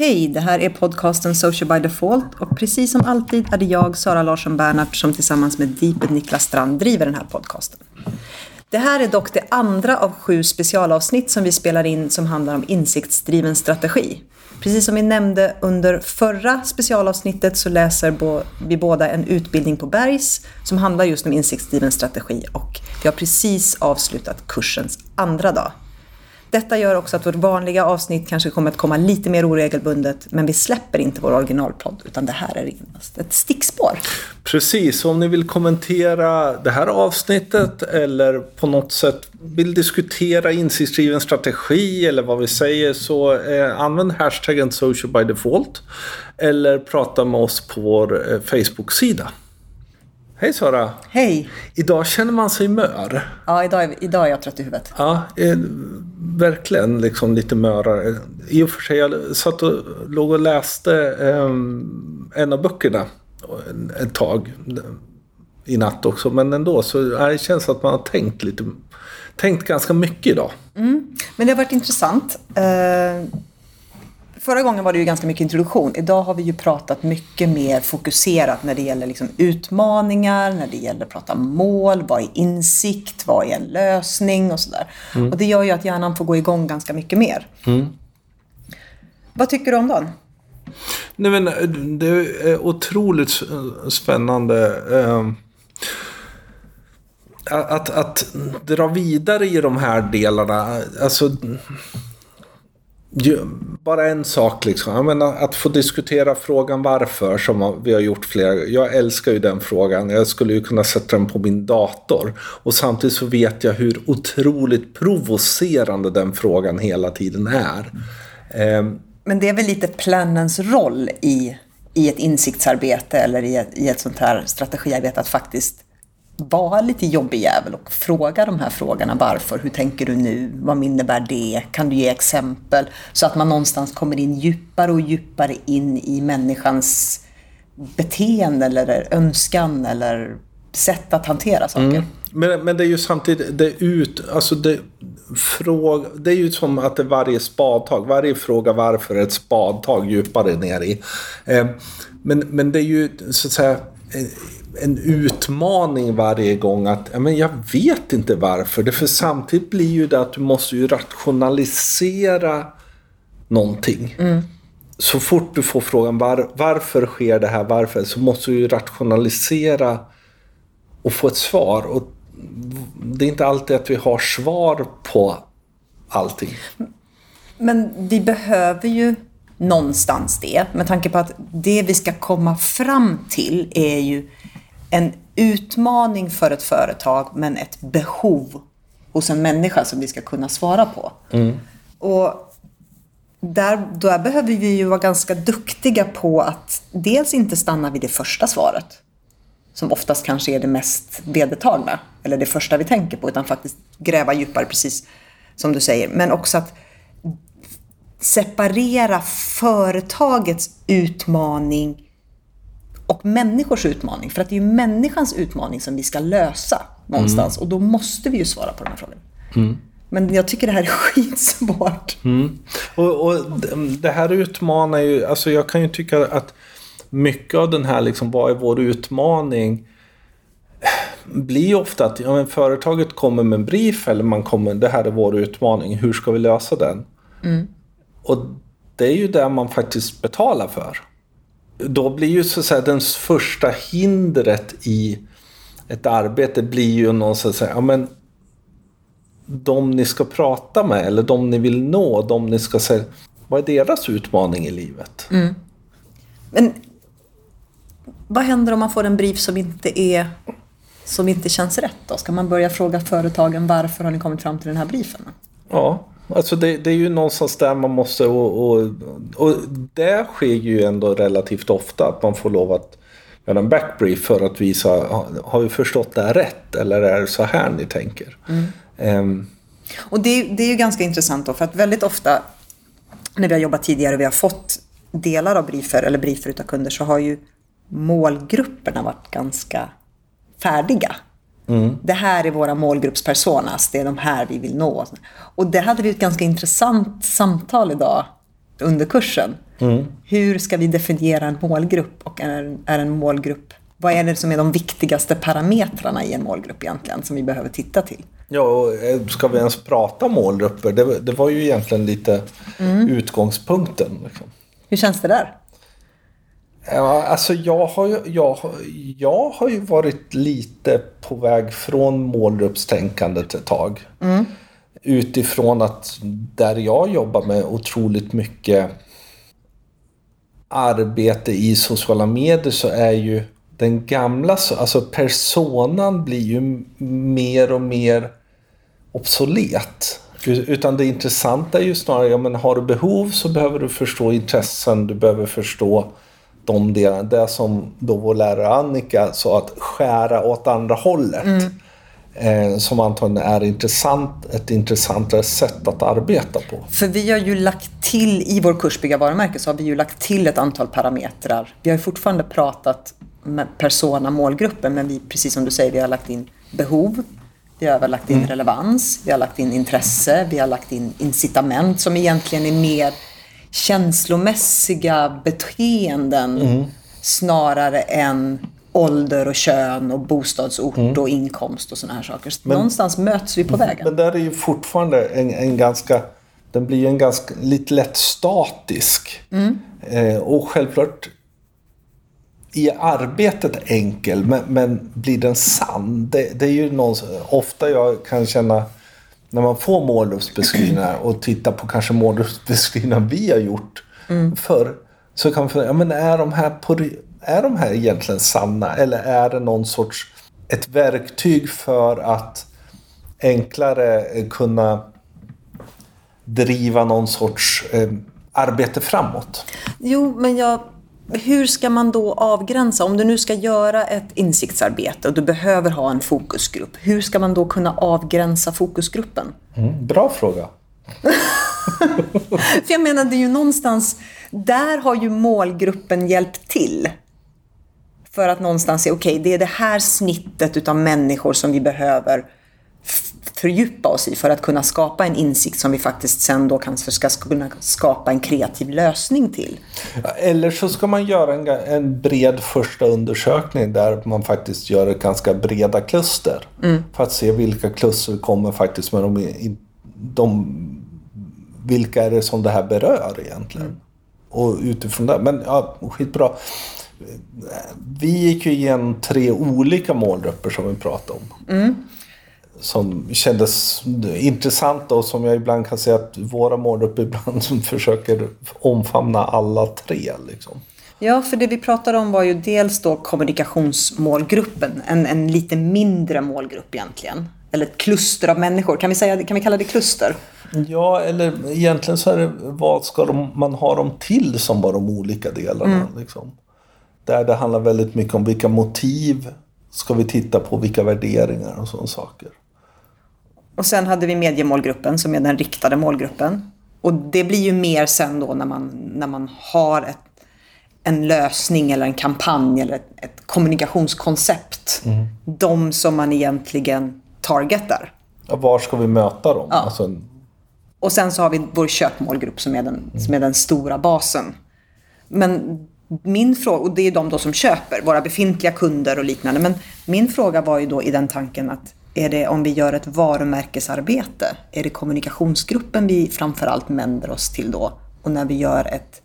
Hej, det här är podcasten Social by Default och precis som alltid är det jag, Sara Larsson Bernhardt, som tillsammans med Deeped Niklas Strand driver den här podcasten. Det här är dock det andra av sju specialavsnitt som vi spelar in som handlar om insiktsdriven strategi. Precis som vi nämnde under förra specialavsnittet så läser vi båda en utbildning på Bergs som handlar just om insiktsdriven strategi och vi har precis avslutat kursens andra dag. Detta gör också att vårt vanliga avsnitt kanske kommer att komma lite mer oregelbundet, men vi släpper inte vår originalpodd, utan det här är endast ett stickspår. Precis, om ni vill kommentera det här avsnittet eller på något sätt vill diskutera insiktsdriven strategi eller vad vi säger så eh, använd hashtaggen social by default eller prata med oss på vår eh, Facebook-sida. Hej Sara! Hej! Idag känner man sig mör. Ja, idag är, idag är jag trött i huvudet. Ja, eh, verkligen liksom lite mörare. I och för sig, jag satt och låg och läste eh, en av böckerna ett tag i natt också. Men ändå, så det känns att man har tänkt lite, tänkt ganska mycket idag. Mm. Men det har varit intressant. Eh Förra gången var det ju ganska mycket introduktion. Idag har vi ju pratat mycket mer fokuserat när det gäller liksom utmaningar, när det gäller att prata mål, vad är insikt, vad är en lösning och sådär. Mm. Och det gör ju att hjärnan får gå igång ganska mycket mer. Mm. Vad tycker du om dagen? Nej, men, det är otroligt spännande. Ehm, att, att dra vidare i de här delarna. Alltså, bara en sak liksom. Jag menar, att få diskutera frågan varför som vi har gjort flera Jag älskar ju den frågan. Jag skulle ju kunna sätta den på min dator. Och samtidigt så vet jag hur otroligt provocerande den frågan hela tiden är. Mm. Men det är väl lite planens roll i, i ett insiktsarbete eller i ett, i ett sånt här strategiarbete att faktiskt vara lite jobbig jävel och fråga de här frågorna. Varför? Hur tänker du nu? Vad innebär det? Kan du ge exempel? Så att man någonstans kommer in djupare och djupare in i människans beteende eller önskan eller sätt att hantera saker. Mm. Men, men det är ju samtidigt, det är ut, alltså det, fråga, det är ju som att det varje spadtag, varje fråga varför är ett spadtag djupare ner i. Eh, men, men det är ju så att säga eh, en utmaning varje gång att men jag vet inte varför. Det för samtidigt blir ju det att du måste ju rationalisera någonting. Mm. Så fort du får frågan var, varför sker det här, varför, så måste du ju rationalisera och få ett svar. Och det är inte alltid att vi har svar på allting. Men vi behöver ju någonstans det, med tanke på att det vi ska komma fram till är ju en utmaning för ett företag men ett behov hos en människa som vi ska kunna svara på. Mm. Och där, där behöver vi ju vara ganska duktiga på att dels inte stanna vid det första svaret, som oftast kanske är det mest vedertagna, eller det första vi tänker på, utan faktiskt gräva djupare, precis som du säger. Men också att separera företagets utmaning och människors utmaning. För att det är ju människans utmaning som vi ska lösa någonstans. Mm. Och då måste vi ju svara på de här frågorna. Mm. Men jag tycker det här är skitsvårt. Mm. Och, och det här utmanar ju, alltså jag kan ju tycka att mycket av den här, liksom, vad är vår utmaning? blir ofta att ja, men företaget kommer med en brief eller man kommer, det här är vår utmaning, hur ska vi lösa den? Mm. Och det är ju det man faktiskt betalar för då blir ju så att säga den första hindret i ett arbete blir ju så att säga, ja men de ni ska prata med eller de ni vill nå, de ni ska säga, vad är deras utmaning i livet? Mm. Men vad händer om man får en brief som inte är som inte känns rätt då? Ska man börja fråga företagen varför har ni kommit fram till den här briefen? Ja, Alltså det, det, är ju någonstans där man måste och, och, och det sker ju ändå relativt ofta att man får lov att göra en backbrief för att visa har vi förstått det här rätt eller är det så här ni tänker? Mm. Um. och det, det är ju ganska intressant då för att väldigt ofta när vi har jobbat tidigare och vi har fått delar av briefer eller briefer utav kunder så har ju målgrupperna varit ganska färdiga. Mm. Det här är våra målgruppspersonas, det är de här vi vill nå. Och det hade vi ett ganska intressant samtal idag under kursen. Hur ska vi definiera en målgrupp och är, är en målgrupp vad är det som är de viktigaste parametrarna i en målgrupp egentligen som vi behöver titta till? Ja, och eh, ska vi ens prata målgrupper? Det, det var ju egentligen lite utgångspunkten. Liksom. Hur känns det där? Ja, alltså jag har, ju, jag, jag har ju varit lite på väg från målgruppstänkandet ett tag. Utifrån att där jag jobbar med otroligt mycket arbete i sociala medier så är ju den gamla, alltså personan blir ju mer och mer obsolet. Utan det intressanta är ju snarare, ja men har du behov så behöver du förstå intressen, du behöver förstå de delarna. Det som då vår lärare Annika sa att skära åt andra hållet. Eh, som antagligen är intressant, ett intressantare sätt att arbeta på. För vi har ju lagt till, i vår kurs Bygga varumärke, så har vi ju lagt till ett antal parametrar. Vi har ju fortfarande pratat med persona, målgruppen, men vi, precis som du säger, vi har lagt in behov, vi har lagt in relevans, vi har lagt in intresse, vi har lagt in incitament som egentligen är mer känslomässiga beteenden snarare än ålder och kön och bostadsort och inkomst och sådana här saker. Så Någonstans möts vi på vägen. Men där är ju fortfarande en, en ganska... Den blir ju en ganska lite lätt statisk. Eh, och självklart i arbetet enkel, men, men blir den sann? Det, det är ju någon, ofta jag kan känna när man får målgruppsbeskrivningar och tittar på kanske målgruppsbeskrivningar vi har gjort förr. Så kan man fundera, ja, men är de, här på, är de här egentligen sanna? Eller är det någon sorts ett verktyg för att enklare kunna driva någon sorts eh, arbete framåt? Jo, men jag, hur ska man då avgränsa? Om du nu ska göra ett insiktsarbete och du behöver ha en fokusgrupp, hur ska man då kunna avgränsa fokusgruppen? Mm, bra fråga. För jag menar, det är ju någonstans, där har ju målgruppen hjälpt till. För att någonstans se, okej, det är det här snittet utav människor som vi behöver fördjupa oss i för att kunna skapa en insikt som vi faktiskt sen då kanske ska kunna skapa en kreativ lösning till. Eller så ska man göra en, en bred första undersökning där man faktiskt gör ett ganska breda kluster. För att se vilka kluster kommer faktiskt med de, de vilka är det som det här berör egentligen. Och utifrån det. Men ja, skitbra. Vi gick ju igenom tre olika målgrupper som vi pratade om. Som kändes intressanta och som jag ibland kan säga att våra målgrupper ibland som försöker omfamna alla tre. Liksom. Ja, för det vi pratade om var ju dels då kommunikationsmålgruppen, en, en lite mindre målgrupp egentligen. Eller ett kluster av människor. Kan vi, säga, kan vi kalla det kluster? Ja, eller egentligen så är det vad ska de, man ha dem till som var de olika delarna. Liksom. Där det handlar väldigt mycket om vilka motiv ska vi titta på, vilka värderingar och sådana saker. Och sen hade vi mediemålgruppen som är den riktade målgruppen. Och det blir ju mer sen då när man, när man har ett, en lösning eller en kampanj eller ett, ett kommunikationskoncept. De som man egentligen targetar. Ja, var ska vi möta dem? Ja. Alltså, Och sen så har vi vår köpmålgrupp som är den, som är den stora basen. Men min fråga, och det är de då som köper, våra befintliga kunder och liknande. Men min fråga var ju då i den tanken att är det om vi gör ett varumärkesarbete, är det kommunikationsgruppen vi framförallt vänder oss till då? Och när vi gör ett,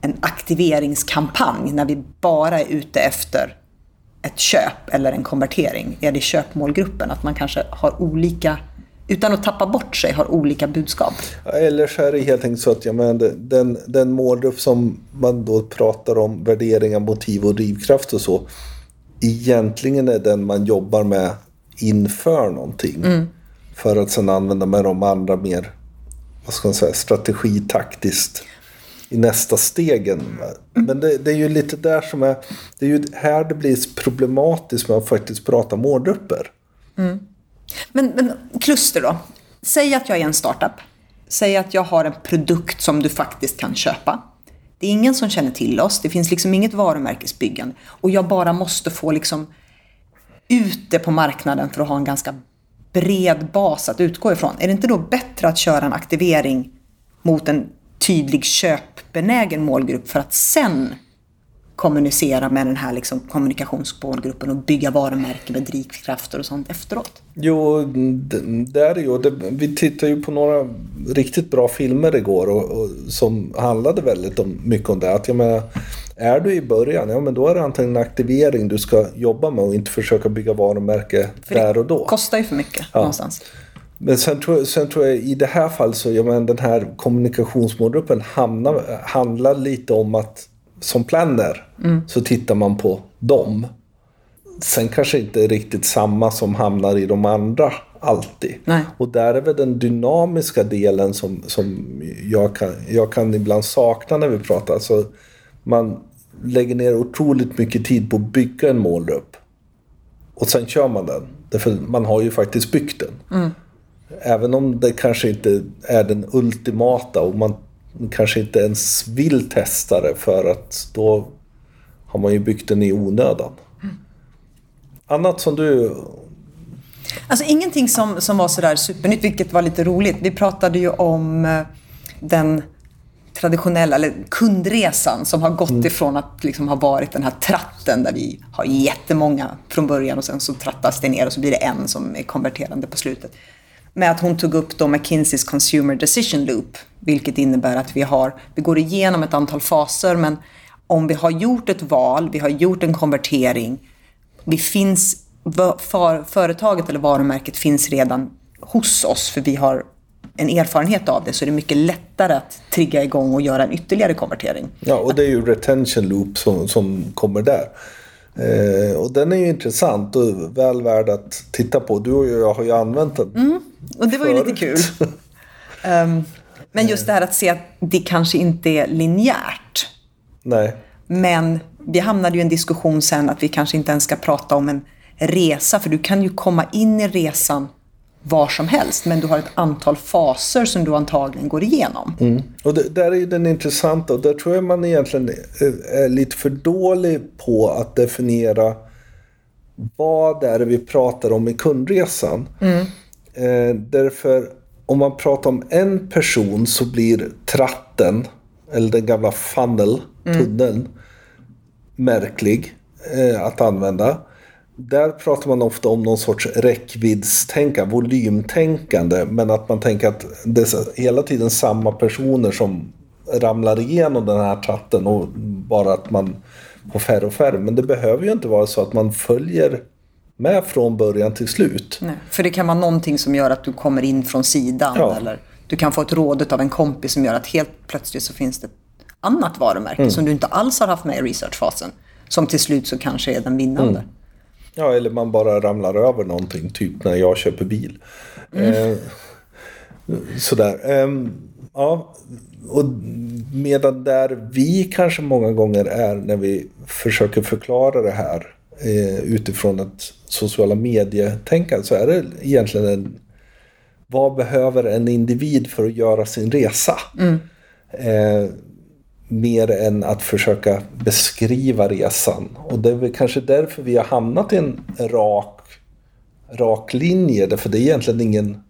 en aktiveringskampanj, när vi bara är ute efter ett köp eller en konvertering, är det köpmålgruppen? Att man kanske har olika, utan att tappa bort sig, har olika budskap. Eller så är det helt enkelt så att jag menar, den, den målgrupp som man då pratar om, värderingar, motiv och drivkraft och så. Egentligen är den man jobbar med inför någonting. För att sen använda med de andra mer, vad ska man säga, strategitaktiskt i nästa stegen. Men det, det är ju lite där som är, det är ju här det blir problematiskt med att faktiskt prata målgrupper. Men, men kluster då? Säg att jag är en startup. Säg att jag har en produkt som du faktiskt kan köpa. Det är ingen som känner till oss. Det finns liksom inget varumärkesbyggande. Och jag bara måste få liksom ute på marknaden för att ha en ganska bred bas att utgå ifrån. Är det inte då bättre att köra en aktivering mot en tydlig köpbenägen målgrupp för att sen kommunicera med den här liksom kommunikationsmålgruppen och bygga varumärken med drivkrafter och sånt efteråt? Jo, det, är det ju. Vi tittade ju på några riktigt bra filmer igår och, och, som handlade väldigt om, mycket om det. Att jag menar, är du i början, ja men då är det antagligen en aktivering du ska jobba med och inte försöka bygga varumärke För där och då. Det kostar ju för mycket Ja. någonstans. Men sen tror, sen tror jag i det här fallet så, jag menar, den här kommunikationsmålgruppen hamnar, handlar lite om att som planner så tittar man på dem. Sen kanske inte riktigt samma som hamnar i de andra alltid. Nej. Och där är väl den dynamiska delen som, som jag, kan, jag kan ibland sakna när vi pratar. Alltså, man lägger ner otroligt mycket tid på att bygga en målgrupp. Och sen kör man den. Därför man har ju faktiskt byggt den. Även om det kanske inte är den ultimata och man kanske inte ens vill testa det för att då har man ju byggt den i onödan. Annat som du... Alltså ingenting som, som var sådär supernytt, vilket var lite roligt. Vi pratade ju om eh, den traditionella, eller kundresan som har gått ifrån att liksom ha varit den här tratten där vi har jättemånga från början och sen så trattas det ner och så blir det en som är konverterande på slutet. Med att hon tog upp då McKinseys Consumer Decision Loop, vilket innebär att vi, har, vi går igenom ett antal faser, men om vi har gjort ett val, vi har gjort en konvertering, vi finns, för, företaget eller varumärket finns redan hos oss för vi har en erfarenhet av det så är det mycket lättare att trigga igång och göra en ytterligare konvertering. Ja, och det är ju retention loop som, som kommer där. Eh, och den är ju intressant och väl värd att titta på. Du och jag har ju använt den. Och det var ju lite kul. förut. Ehm, men just det här att se att det kanske inte är linjärt. Nej. Men vi hamnade ju i en diskussion sen att vi kanske inte ens ska prata om en resa, för du kan ju komma in i resan var som helst, men du har ett antal faser som du antagligen går igenom. Mm. Och det, där är den intressanta och där tror jag man egentligen är, lite för dålig på att definiera vad det är vi pratar om i kundresan. Eh, därför om man pratar om en person så blir tratten, eller den gamla funnel, tunneln, märklig eh, att använda. Där pratar man ofta om någon sorts räckviddstänkande, volymtänkande. Men att man tänker att det är hela tiden samma personer som ramlar igenom den här tratten och bara att man får färre och färre. Men det behöver ju inte vara så att man följer med från början till slut. Nej, för det kan vara någonting som gör att du kommer in från sidan Ja. eller du kan få ett råd av en kompis som gör att helt plötsligt så finns det ett annat varumärke som du inte alls har haft med i researchfasen. Som till slut så kanske är den vinnande. Ja, eller man bara ramlar över någonting, typ när jag köper bil. Eh, sådär. Ehm, ja, och medan där vi kanske många gånger är när vi försöker förklara det här eh, utifrån ett sociala medietänkande så är det egentligen en vad behöver en individ för att göra sin resa? Eh, mer än att försöka beskriva resan. Och det är väl kanske därför vi har hamnat i en rak, rak linje. Därför det är egentligen ingen...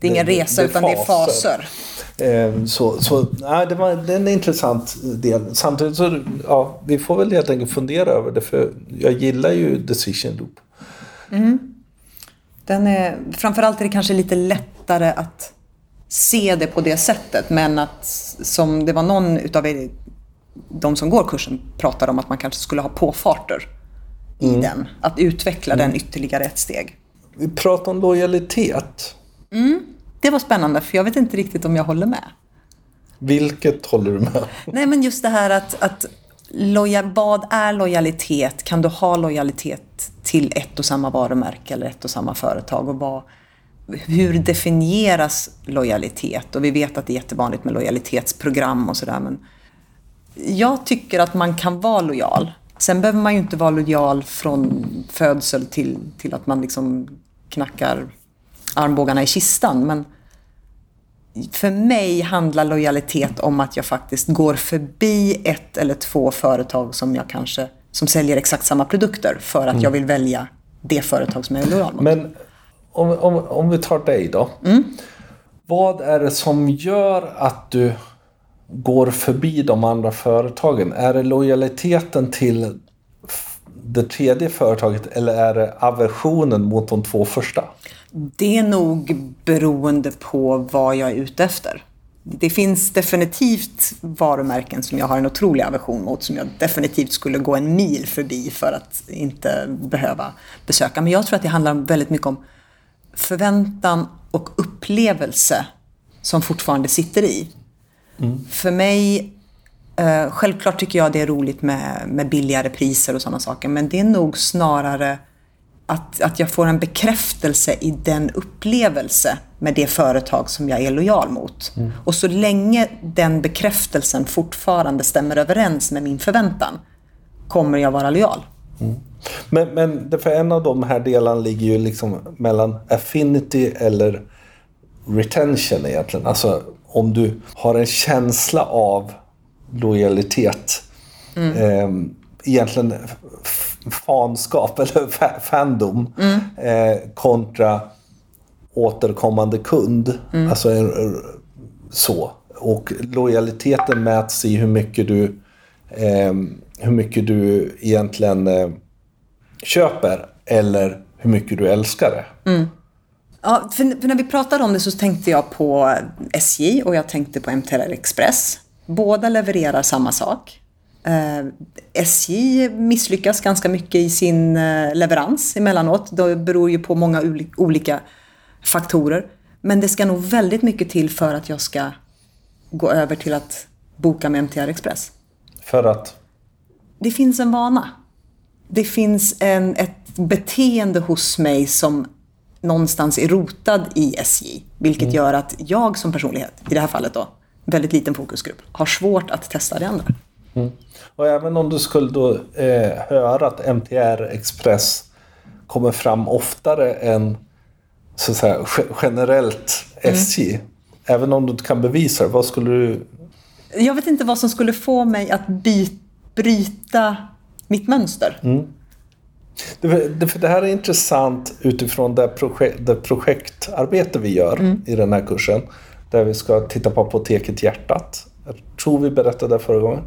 Det är ingen Det- resa det är utan det är faser. faser. Eh, så så nej, det, var, det är en intressant del. Samtidigt så, ja, vi får väl helt enkelt fundera över det. För jag gillar ju decision loop. Den är, framförallt är det kanske lite lättare att se det på det sättet. Men att som det var någon utav er, de som går kursen pratade om att man kanske skulle ha påfarter i den. Att utveckla den ytterligare ett steg. Vi pratar om lojalitet. Det var spännande för jag vet inte riktigt om jag håller med. Vilket håller du med? Nej men just det här att, att loja, vad är lojalitet? Kan du ha lojalitet till ett och samma varumärke eller ett och samma företag? Och vad, hur definieras lojalitet? Och vi vet att det är jättevanligt med lojalitetsprogram och sådär. Men jag tycker att man kan vara lojal. Sen behöver man ju inte vara lojal från födsel till, till att man liksom knackar armbågarna i kistan. Men för mig handlar lojalitet om att jag faktiskt går förbi ett eller två företag som jag kanske som säljer exakt samma produkter för att jag vill välja det företag som jag är lojal mot. Men om, om, om vi tar dig då. Vad är det som gör att du går förbi de andra företagen? Är det lojaliteten till det tredje företaget eller är det aversionen mot de två första? Det är nog beroende på vad jag är ute efter. Det finns definitivt varumärken som jag har en otrolig aversion mot som jag definitivt skulle gå en mil förbi för att inte behöva besöka. Men jag tror att det handlar väldigt mycket om förväntan och upplevelse som fortfarande sitter i. Mm. För mig, eh, självklart tycker jag det är roligt med, med billigare priser och sådana saker, men det är nog snarare att, att jag får en bekräftelse i den upplevelse med det företag som jag är lojal mot. Mm. Och så länge den bekräftelsen fortfarande stämmer överens med min förväntan kommer jag vara lojal. Mm. Men, men för en av de här delarna ligger ju liksom mellan affinity eller retention egentligen. Alltså om du har en känsla av lojalitet. Mm. Eh, egentligen fanskap eller fandom mm. eh, kontra återkommande kund. Mm. Alltså så. Och lojaliteten mäts i hur mycket du, eh, hur mycket du egentligen eh, köper eller hur mycket du älskar det. Mm. Ja, för, för, när vi pratade om det så tänkte jag på SJ och jag tänkte på MTR Express. Båda levererar samma sak. Eh, SJ misslyckas ganska mycket i sin eh, leverans emellanåt. Det beror ju på många olika faktorer. Men det ska nog väldigt mycket till för att jag ska gå över till att boka med MTR Express. För att? Det finns en vana. Det finns en, ett beteende hos mig som någonstans är rotad i SJ. Vilket mm. gör att jag som personlighet, i det här fallet då, väldigt liten fokusgrupp, har svårt att testa det andra. Mm. Och även om du skulle då eh, höra att MTR Express kommer fram oftare än så att säga, generellt SJ. Mm. Även om du inte kan bevisa det, vad skulle du... Jag vet inte vad som skulle få mig att by, bryta mitt mönster. Mm. Det, det, för det här är intressant utifrån det, projekt, det projektarbete vi gör mm. i den här kursen. Där vi ska titta på Apoteket Hjärtat. Jag tror vi berättade det förra gången.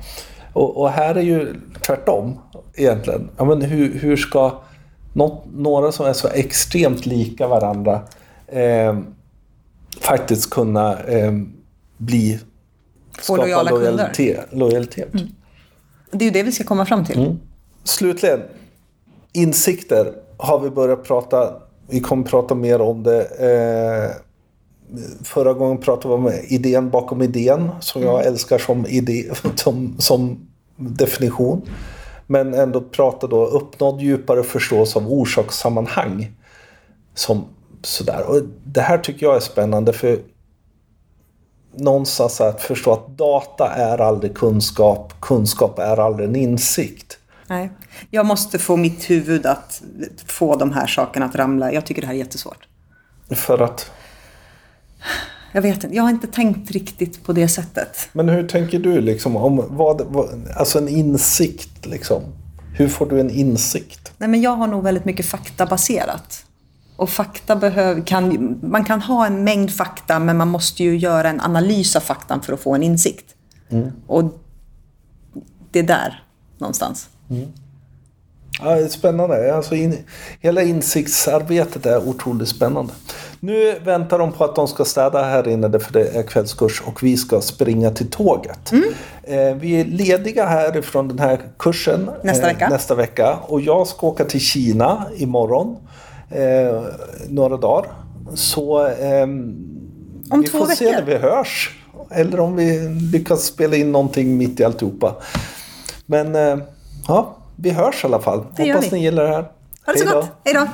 Och, och, här är ju tvärtom egentligen. Ja, men hur, hur ska något, några som är så extremt lika varandra eh, faktiskt kunna eh, bli Få lojala lojalitet. lojalitet. Mm. Det är ju det vi ska komma fram till. Mm. Slutligen, insikter har vi börjat prata, vi kommer prata mer om det. Eh, förra gången pratade vi om idén bakom idén som jag mm. älskar som, idé, som, som definition. Men ändå prata då uppnådd djupare förståelse av orsakssammanhang. Som sådär. Och det här tycker jag är spännande för någonstans att förstå att data är aldrig kunskap, kunskap är aldrig en insikt. Nej, jag måste få mitt huvud att få de här sakerna att ramla. Jag tycker det här är jättesvårt. För att? Jag vet inte, jag har inte tänkt riktigt på det sättet. Men hur tänker du liksom om vad, vad alltså en insikt liksom? Hur får du en insikt? Nej, men jag har nog väldigt mycket faktabaserat. Och fakta behöver, kan, man kan ha en mängd fakta men man måste ju göra en analys av faktan för att få en insikt. Mm. Och det är där någonstans. Mm. Ja, spännande. Alltså in, hela insiktsarbetet är otroligt spännande. Nu väntar de på att de ska städa här inne för det är kvällskurs och vi ska springa till tåget. Mm. Eh, vi är lediga härifrån den här kursen nästa vecka. Eh, nästa vecka och jag ska åka till Kina imorgon. Eh, några dagar. Så eh, Om vi får veckor. se när vi hörs. Eller om vi lyckas spela in någonting mitt i alltihopa. Men eh, ja, vi hörs i alla fall. Det Hoppas ni gillar det här. Ha det så gott. Hej då.